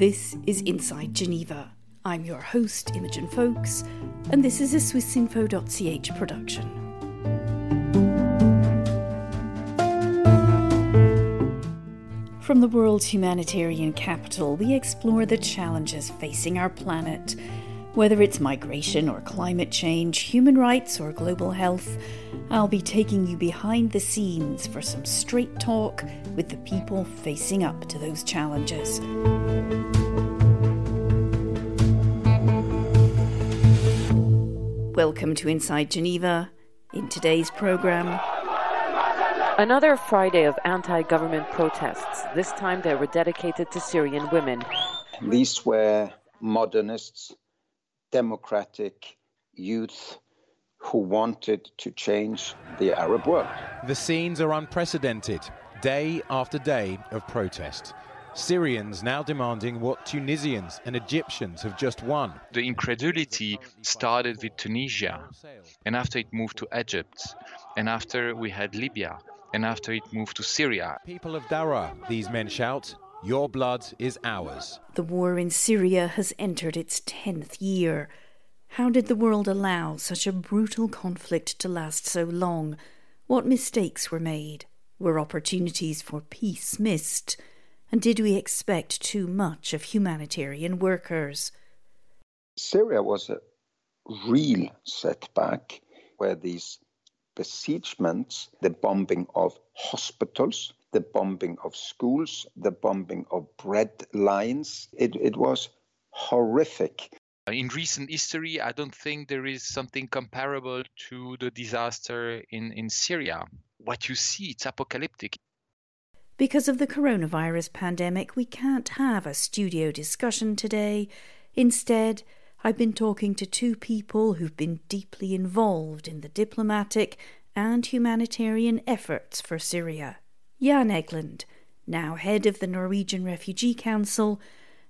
This is Inside Geneva. I'm your host, Imogen Foulkes, and this is a swissinfo.ch production. From the world's humanitarian capital, we explore the challenges facing our planet. Whether it's migration or climate change, human rights or global health, I'll be taking you behind the scenes for some straight talk with the people facing up to those challenges. Welcome to Inside Geneva. In today's program, Another Friday of anti government protests. This time they were dedicated to Syrian women. These were modernists, democratic youth who wanted to change the Arab world. The scenes are unprecedented, day after day of protest. Syrians now demanding what Tunisians and Egyptians have just won. The incredulity started with Tunisia, and after it moved to Egypt, and after we had Libya, and after it moved to Syria. People of Daraa, these men shout, your blood is ours. The war in Syria has entered its 10th year. How did the world allow such a brutal conflict to last so long? What mistakes were made? Were opportunities for peace missed? And did we expect too much of humanitarian workers? Syria was a real setback where these besiegements, the bombing of hospitals, the bombing of schools, the bombing of bread lines, it, it was horrific. In recent history, I don't think there is something comparable to the disaster in, in Syria. What you see, it's apocalyptic. Because of the coronavirus pandemic, we can't have a studio discussion today. Instead, I've been talking to two people who've been deeply involved in the diplomatic and humanitarian efforts for Syria. Jan Egeland, now head of the Norwegian Refugee Council,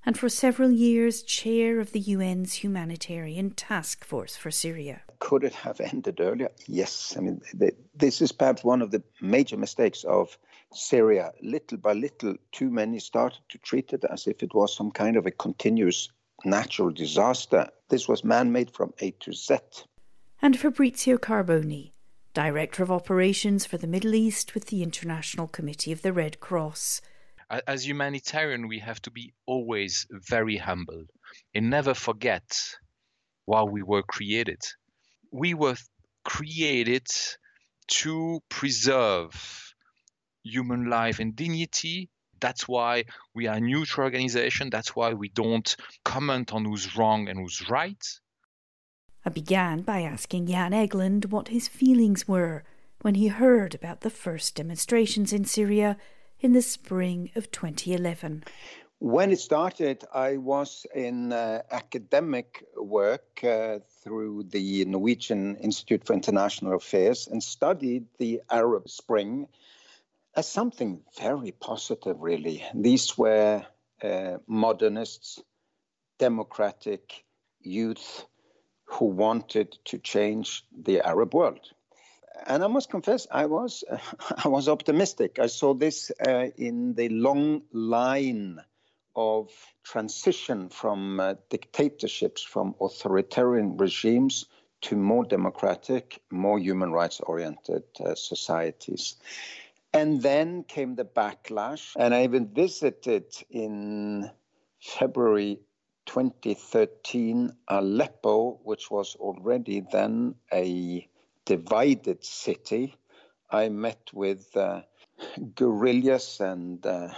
and for several years chair of the UN's Humanitarian Task Force for Syria. Could it have ended earlier? Yes. I mean, the, this is perhaps one of the major mistakes of Syria. Little by little, too many started to treat it as if it was some kind of a continuous natural disaster. This was man made from A to Z. And Fabrizio Carboni, Director of Operations for the Middle East with the International Committee of the Red Cross. As humanitarian, we have to be always very humble and never forget why we were created. We were created to preserve human life and dignity. That's why we are a neutral organization. That's why we don't comment on who's wrong and who's right. I began by asking Jan Egeland what his feelings were when he heard about the first demonstrations in Syria in the spring of 2011. When it started, I was in uh, academic work uh, through the Norwegian Institute for International Affairs and studied the Arab Spring as something very positive, really. These were uh, modernists, democratic youth who wanted to change the Arab world. And I must confess, I was I was optimistic. I saw this uh, in the long line of transition from uh, dictatorships, from authoritarian regimes to more democratic, more human rights oriented uh, societies. And then came the backlash, and I even visited in February 2013 Aleppo, which was already then a divided city. I met with uh, guerrillas and uh,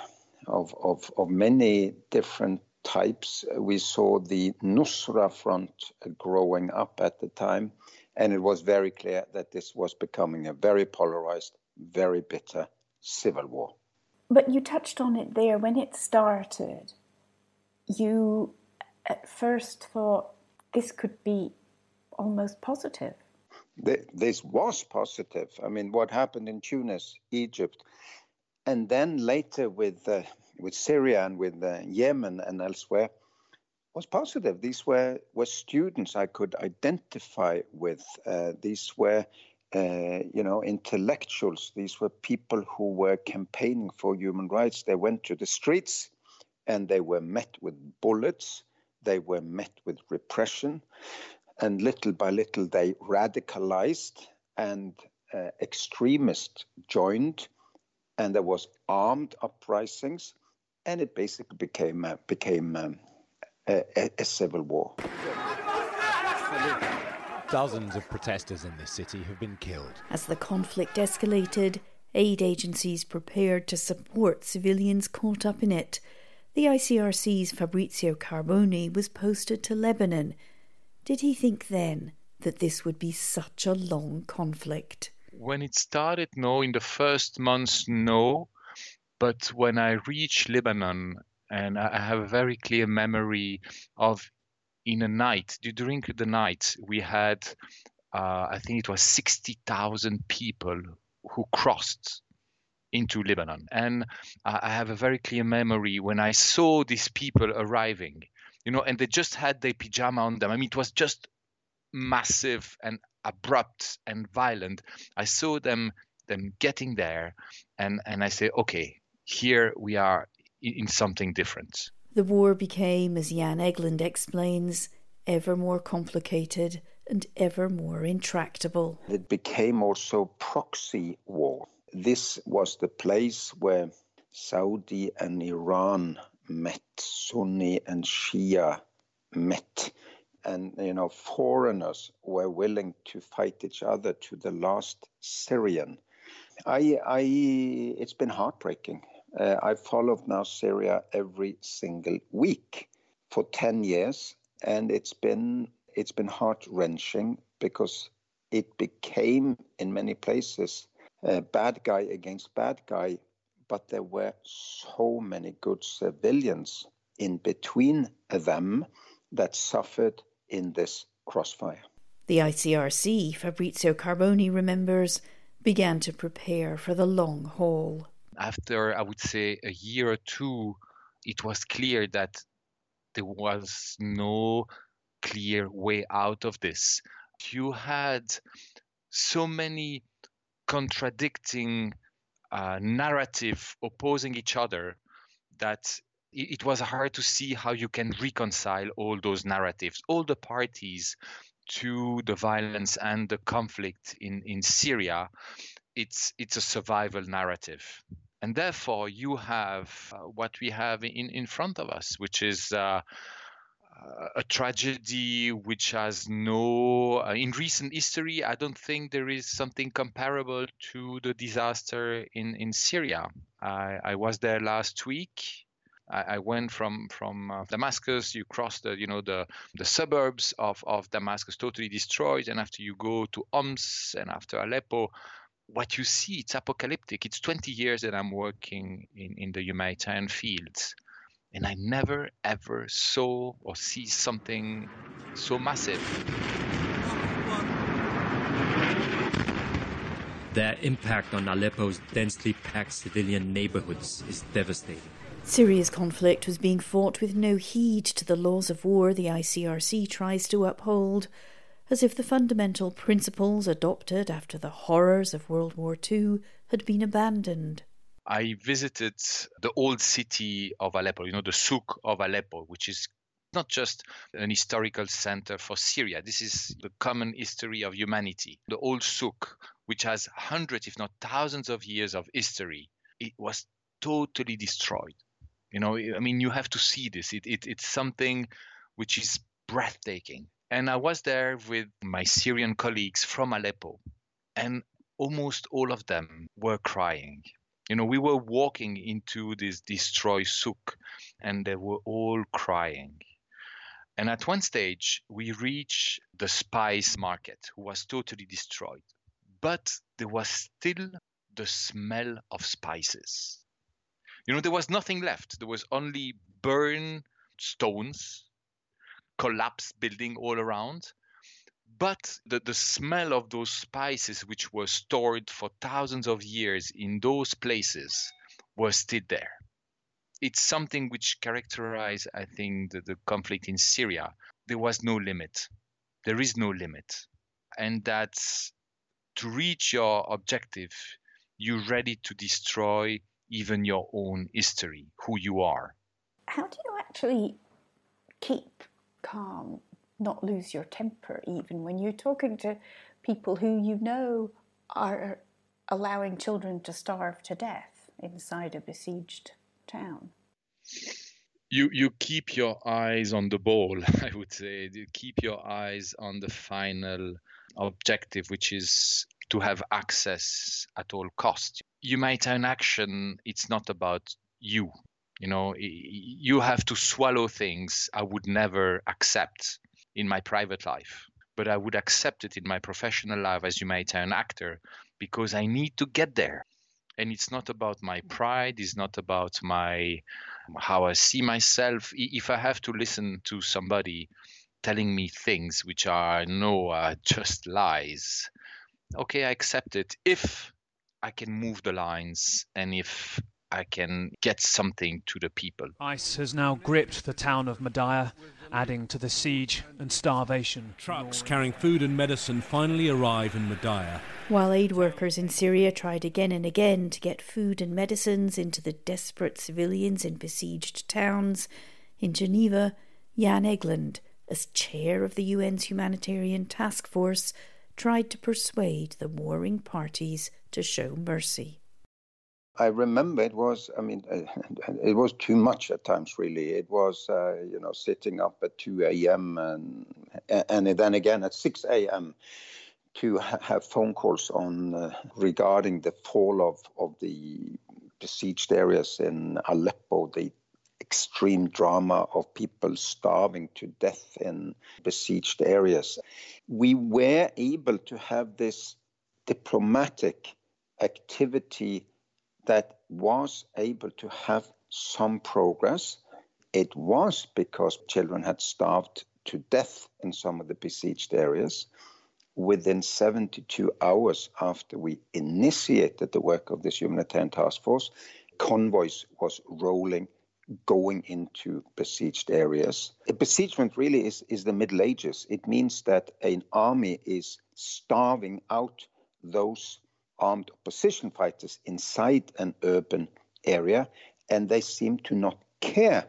of, of, of many different types. We saw the Nusra Front growing up at the time, and it was very clear that this was becoming a very polarized, very bitter civil war. But you touched on it there when it started. You at first thought this could be almost positive. This was positive. I mean, what happened in Tunis, Egypt, and then later with uh, with Syria and with uh, Yemen and elsewhere was positive. These were were students I could identify with. Uh, these were uh, you know, intellectuals. These were people who were campaigning for human rights. They went to the streets and they were met with bullets, they were met with repression, and little by little they radicalized and uh, extremists joined, and there was armed uprisings, and it basically became uh, became um, a, a, civil war. Dozens of protesters in this city have been killed. As the conflict escalated, aid agencies prepared to support civilians caught up in it. The ICRC's Fabrizio Carboni was posted to Lebanon. Did he think then that this would be such a long conflict? When it started, no. In the first months, no. But when I reached Lebanon, and I have a very clear memory of in a night, during the night, we had, uh, I think it was 60,000 people who crossed into Lebanon. And I have a very clear memory when I saw these people arriving, you know, and they just had their pajama on them. I mean, it was just massive and abrupt and violent. I saw them them getting there, and and I say, okay, here we are in something different. The war became, as Jan Egeland explains, ever more complicated and ever more intractable. It became also proxy war. This was the place where Saudi and Iran met, Sunni and Shia met. And, you know, foreigners were willing to fight each other to the last Syrian. I, I, it's been heartbreaking. Uh, I followed now Syria every single week for 10 years, and it's been it's been heart wrenching because it became in many places a bad guy against bad guy, but there were so many good civilians in between them that suffered in this crossfire. The ICRC, Fabrizio Carboni remembers, began to prepare for the long haul after I would say a year or two, it was clear that there was no clear way out of this. You had so many contradicting uh, narrative opposing each other that it was hard to see how you can reconcile all those narratives. All the parties to the violence and the conflict in, in Syria it's it's a survival narrative and therefore you have uh, what we have in, in front of us which is uh, a tragedy which has no uh, in recent history i don't think there is something comparable to the disaster in in syria i, I was there last week I, went from from uh, Damascus. You cross the you know the the suburbs of of Damascus, totally destroyed, and after you go to Homs and after Aleppo, what you see, it's apocalyptic. It's 20 years that I'm working in, in the humanitarian fields, and I never ever saw or see something so massive. Their impact on Aleppo's densely packed civilian neighborhoods is devastating. Syria's conflict was being fought with no heed to the laws of war the ICRC tries to uphold as if the fundamental principles adopted after the horrors of World War II had been abandoned. I visited the old city of Aleppo, you know, the souk of Aleppo, which is not just an historical center for Syria. This is the common history of humanity. The old souk, which has hundreds, if not thousands of years of history, it was totally destroyed. You know, I mean, you have to see this. It, it, it's something which is breathtaking. And I was there with my Syrian colleagues from Aleppo, and almost all of them were crying. You know, we were walking into this destroyed souk, and they were all crying. And at one stage, we reached the spice market, who was totally destroyed. But there was still the smell of spices. You know, there was nothing left. There was only burned stones collapsed building all around. But the, the smell of those spices, which were stored for thousands of years in those places, was still there. It's something which characterized, I think, the, the conflict in Syria. There was no limit. There is no limit. And that to reach your objective, you're ready to destroy even your own history, who you are. how do you actually keep calm, not lose your temper, even when you're talking to people who you know are allowing children to starve to death inside a besieged town? You, you keep your eyes on the ball, I would say. You keep your eyes on the final objective, which is to have access at all costs. You might Humanitarian action, it's not about you. You know, you have to swallow things I would never accept in my private life, but I would accept it in my professional life as humanitarian actor because I need to get there. And it's not about my pride, it's not about my how I see myself. If I have to listen to somebody telling me things which are no just lies, okay, I accept it if I can move the lines and if I can get something to the people. ICE has now gripped the town of Madaya, adding to the siege and starvation. Trucks carrying food and medicine finally arrive in Madaya. While aid workers in Syria tried again and again to get food and medicines into the desperate civilians in besieged towns, in Geneva, Jan Egeland, as chair of the UN's humanitarian task force, tried to persuade the warring parties to show mercy. I remember it was, I mean, it was too much at times, really. It was, uh, you know, sitting up at 2 a.m. and, and then again at 6 a.m. to have phone calls on uh, regarding the fall of, of the besieged areas in Aleppo, the extreme drama of people starving to death in besieged areas. We were able to have this diplomatic activity that was able to have some progress. It was because children had starved to death in some of the besieged areas. Within 72 hours after we initiated the work of this humanitarian task force, convoys was rolling going into besieged areas. A besiegement really is, is the Middle Ages. It means that an army is starving out those armed opposition fighters inside an urban area, and they seem to not care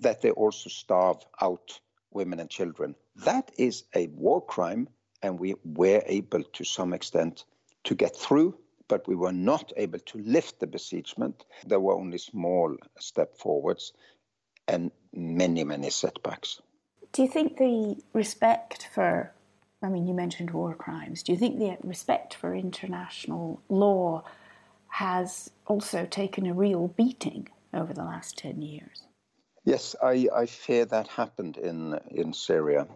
that they also starve out women and children. That is a war crime, and we were able to some extent to get through, but we were not able to lift the besiegement. There were only small step forwards and many, many setbacks. Do you think the respect for I mean, you mentioned war crimes. Do you think the respect for international law has also taken a real beating over the last 10 years? Yes, I, I fear that happened in, in Syria.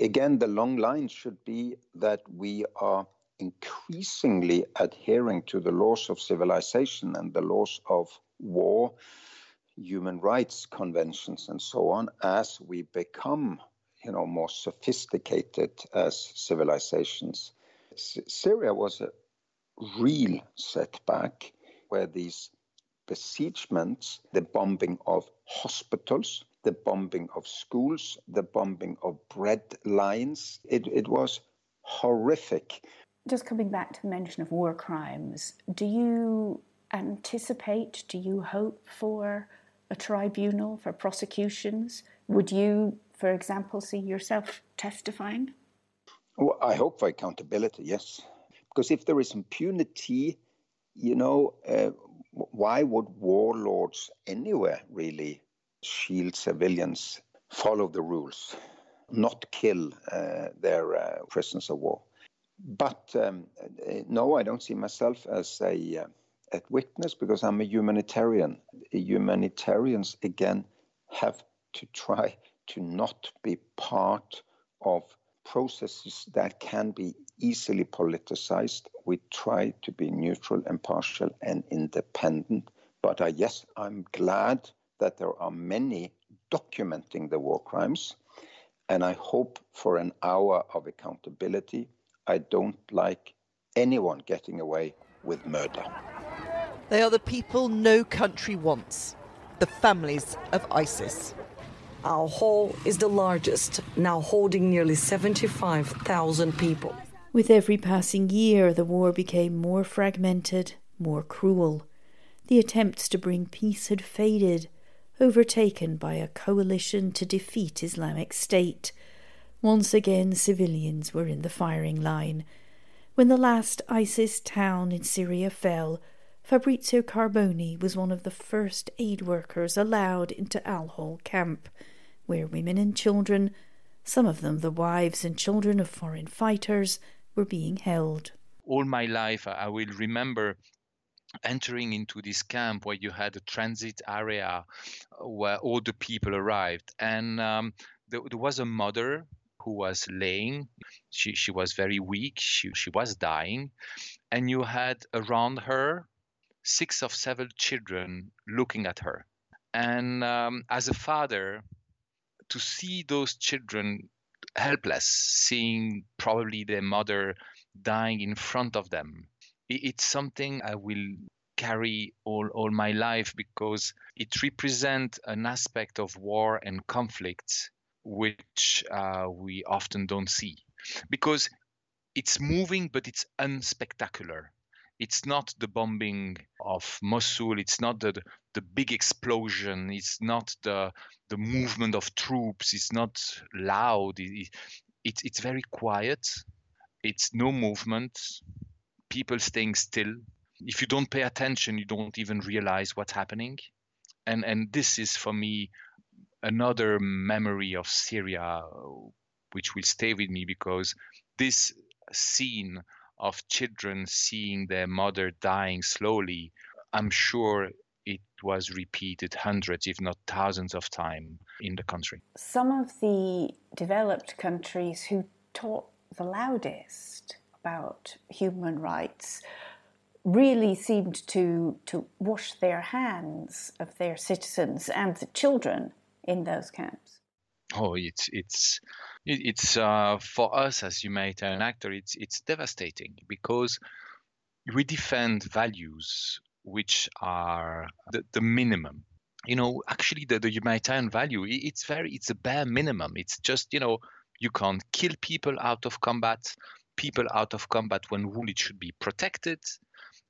Again, the long line should be that we are increasingly adhering to the laws of civilization and the laws of war, human rights conventions, and so on as we become you know, more sophisticated as civilizations. S- Syria was a real setback where these besiegements, the bombing of hospitals, the bombing of schools, the bombing of bread lines, it, it was horrific. Just coming back to the mention of war crimes, do you anticipate, do you hope for a tribunal for prosecutions? Would you for example, see yourself testifying? Well, I hope for accountability, yes. Because if there is impunity, you know, uh, why would warlords anywhere really shield civilians, follow the rules, not kill uh, their uh, prisoners of war? But um, uh, no, I don't see myself as a, uh, a witness because I'm a humanitarian. Humanitarians, again, have to try to not be part of processes that can be easily politicized. We try to be neutral, impartial, and independent. But uh, yes, I'm glad that there are many documenting the war crimes. And I hope for an hour of accountability. I don't like anyone getting away with murder. They are the people no country wants the families of ISIS. Our hall is the largest, now holding nearly 75,000 people. With every passing year, the war became more fragmented, more cruel. The attempts to bring peace had faded. overtaken by a coalition to defeat Islamic State. Once again, civilians were in the firing line. When the last ISIS town in Syria fell, Fabrizio Carboni was one of the first aid workers allowed into Al Hol camp, where women and children, some of them the wives and children of foreign fighters, were being held. All my life, I will remember entering into this camp where you had a transit area where all the people arrived. And um, there, there, was a mother who was laying. She, she was very weak. She, she was dying. And you had around her six of seven children looking at her. And um, as a father, to see those children helpless, seeing probably their mother dying in front of them, it's something I will carry all, all my life because it represents an aspect of war and conflict which uh, we often don't see. Because it's moving, but it's unspectacular. It's not the bombing of Mosul. It's not the, the big explosion. It's not the the movement of troops. It's not loud. It, it, it's very quiet. It's no movement people staying still. If you don't pay attention, you don't even realize what's happening. And and this is for me another memory of Syria which will stay with me because this scene of children seeing their mother dying slowly, I'm sure it was repeated hundreds, if not thousands of times in the country. Some of the developed countries who talk the loudest about human rights really seemed to, to wash their hands of their citizens and the children in those camps. Oh, it's it's it's uh, for us as humanitarian actor, it's it's devastating because we defend values which are the, the minimum. You know, actually, the, the humanitarian value it's very it's a bare minimum. It's just you know you can't kill people out of combat people out of combat when wounded should be protected.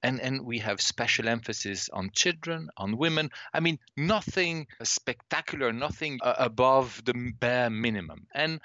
And, and we have special emphasis on children, on women. I mean, nothing spectacular, nothing uh, above the bare minimum. And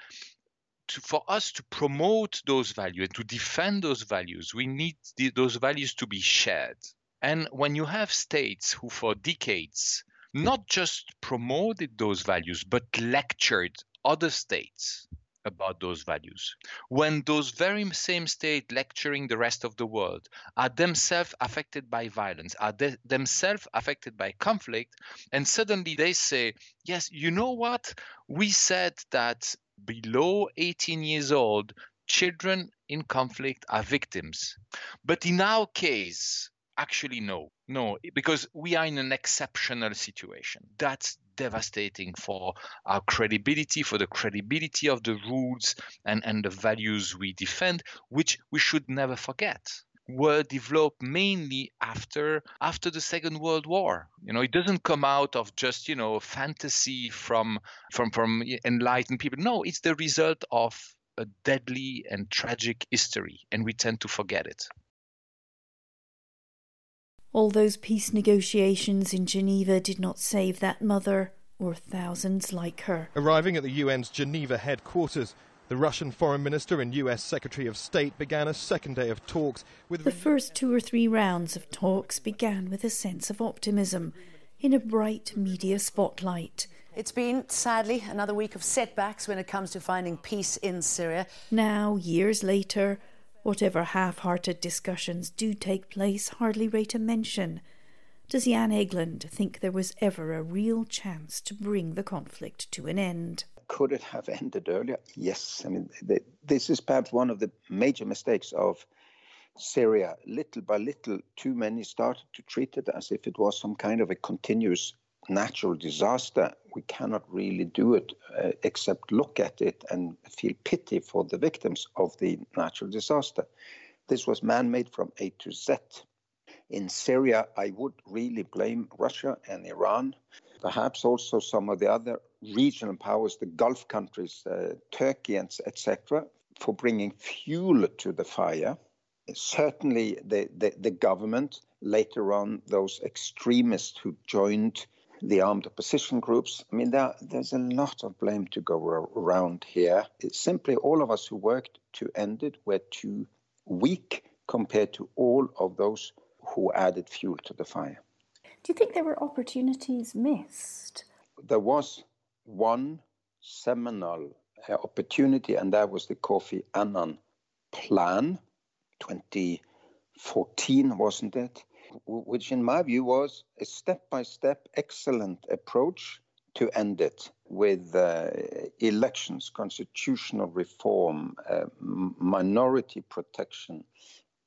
to, for us to promote those values and to defend those values, we need the, those values to be shared. And when you have states who, for decades, not just promoted those values, but lectured other states about those values. When those very same state lecturing the rest of the world are themselves affected by violence, are they themselves affected by conflict, and suddenly they say, yes, you know what? We said that below 18 years old, children in conflict are victims. But in our case, actually no. No because we are in an exceptional situation. That's devastating for our credibility, for the credibility of the rules and, and the values we defend, which we should never forget. Were developed mainly after after the second world war. You know it doesn't come out of just you know fantasy from from from enlightened people. No it's the result of a deadly and tragic history and we tend to forget it all those peace negotiations in Geneva did not save that mother or thousands like her. Arriving at the UN's Geneva headquarters, the Russian Foreign Minister and US Secretary of State began a second day of talks with The first two or three rounds of talks began with a sense of optimism in a bright media spotlight. It's been, sadly, another week of setbacks when it comes to finding peace in Syria. Now, years later, Whatever half hearted discussions do take place hardly rate a mention. Does Jan Egeland think there was ever a real chance to bring the conflict to an end? Could it have ended earlier? Yes. I mean, this is perhaps one of the major mistakes of Syria. Little by little, too many started to treat it as if it was some kind of a continuous natural disaster, we cannot really do it uh, except look at it and feel pity for the victims of the natural disaster. This was man made from A to Z. In Syria, I would really blame Russia and Iran, perhaps also some of the other regional powers, the Gulf countries, uh, Turkey, etc., for bringing fuel to the fire. Certainly, the, the, the government, later on, those extremists who joined the armed opposition groups. I mean, there, there's a lot of blame to go around here. It's simply all of us who worked to end it were too weak compared to all of those who added fuel to the fire. Do you think there were opportunities missed? There was one seminal uh, opportunity, and that was the Kofi Annan plan, 2014, wasn't it? Which in my view was a step by step excellent approach to end it with uh, elections, constitutional reform, uh, minority protection,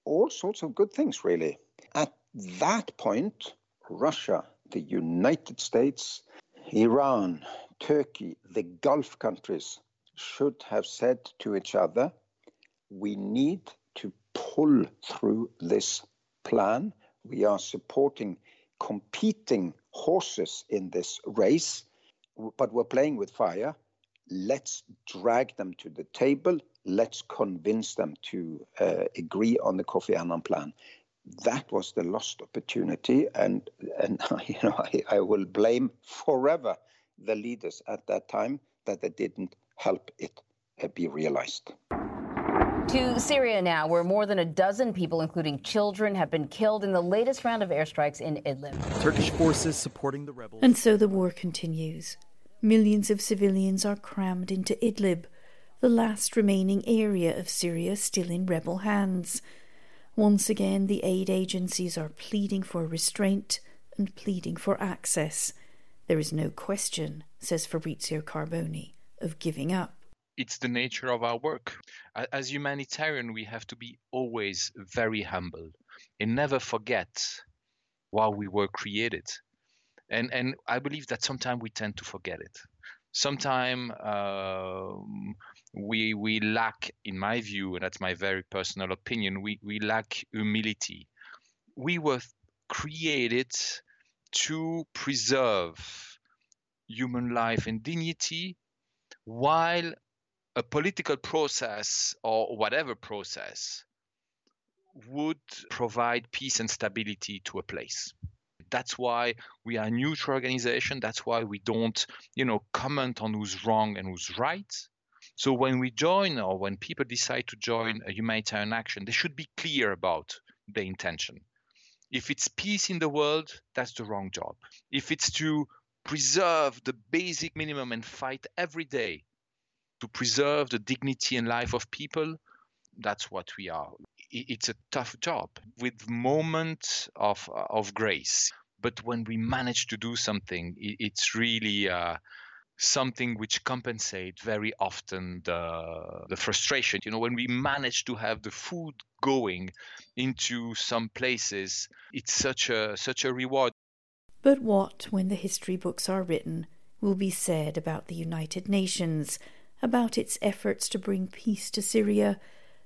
all sorts of good things, really. At that point, Russia, the United States, Iran, Turkey, the Gulf countries should have said to each other, we need to pull through this plan we are supporting competing horses in this race, but we're playing with fire. Let's drag them to the table. Let's convince them to uh, agree on the Kofi Annan plan. That was the lost opportunity, and and you know I, I will blame forever the leaders at that time that they didn't help it uh, be realized. To Syria now, where more than a dozen people, including children, have been killed in the latest round of airstrikes in Idlib. Turkish forces supporting the rebels. And so the war continues. Millions of civilians are crammed into Idlib, the last remaining area of Syria still in rebel hands. Once again, the aid agencies are pleading for restraint and pleading for access. There is no question, says Fabrizio Carboni, of giving up it's the nature of our work. As humanitarian, we have to be always very humble and never forget why we were created. And and I believe that sometimes we tend to forget it. Sometimes uh, we we lack, in my view, and that's my very personal opinion, we, we lack humility. We were created to preserve human life and dignity while a political process or whatever process would provide peace and stability to a place. That's why we are a neutral organization. That's why we don't, you know, comment on who's wrong and who's right. So when we join or when people decide to join a humanitarian action, they should be clear about the intention. If it's peace in the world, that's the wrong job. If it's to preserve the basic minimum and fight every day to preserve the dignity and life of people, that's what we are. It's a tough job with moments of of grace. But when we manage to do something, it's really uh, something which compensates very often the the frustration. You know, when we manage to have the food going into some places, it's such a such a reward. But what, when the history books are written, will be said about the United Nations? About its efforts to bring peace to Syria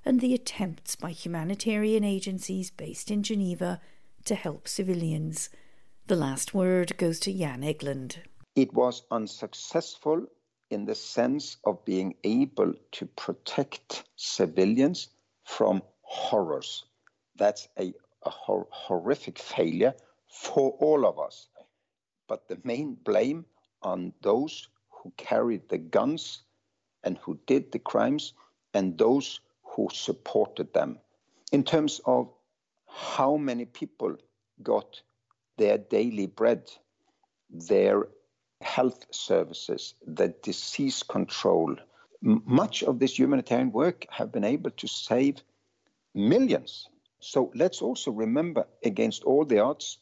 and the attempts by humanitarian agencies based in Geneva to help civilians. The last word goes to Jan Egeland. It was unsuccessful in the sense of being able to protect civilians from horrors. That's a, a hor- horrific failure for all of us. But the main blame on those who carried the guns and who did the crimes and those who supported them. In terms of how many people got their daily bread, their health services, the disease control, much of this humanitarian work have been able to save millions. So let's also remember, against all the odds,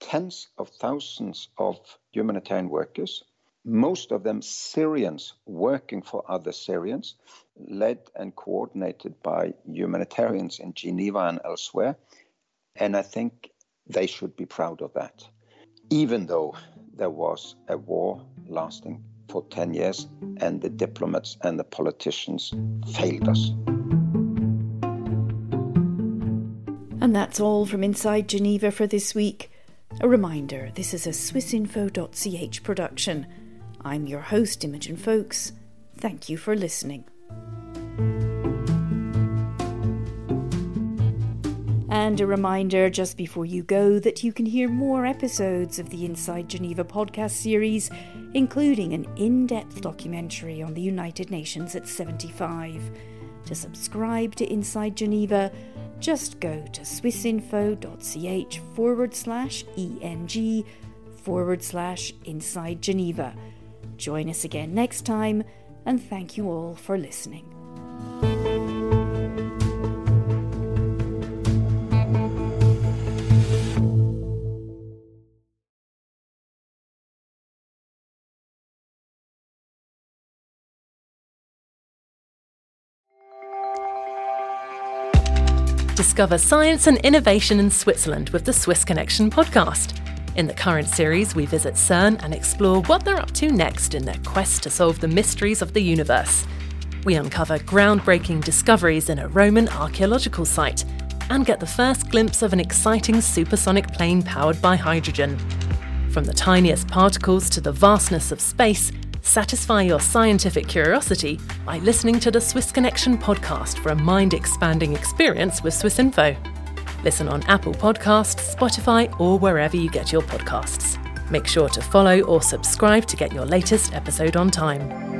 tens of thousands of humanitarian workers most of them Syrians working for other Syrians, led and coordinated by humanitarians in Geneva and elsewhere. And I think they should be proud of that, even though there was a war lasting for 10 years and the diplomats and the politicians failed us. And that's all from Inside Geneva for this week. A reminder this is a swissinfo.ch production. I'm your host, Imogen Foulkes. Thank you for listening. And a reminder just before you go that you can hear more episodes of the Inside Geneva podcast series, including an in depth documentary on the United Nations at 75. To subscribe to Inside Geneva, just go to swissinfo.ch forward slash ENG forward slash Inside Geneva. Join us again next time, and thank you all for listening. Discover science and innovation in Switzerland with the Swiss Connection podcast. In the current series, we visit CERN and explore what they're up to next in their quest to solve the mysteries of the universe. We uncover groundbreaking discoveries in a Roman archaeological site and get the first glimpse of an exciting supersonic plane powered by hydrogen. From the tiniest particles to the vastness of space, satisfy your scientific curiosity by listening to the Swiss Connection podcast for a mind expanding experience with Swiss Info. Listen on Apple Podcasts, Spotify, or wherever you get your podcasts. Make sure to follow or subscribe to get your latest episode on time.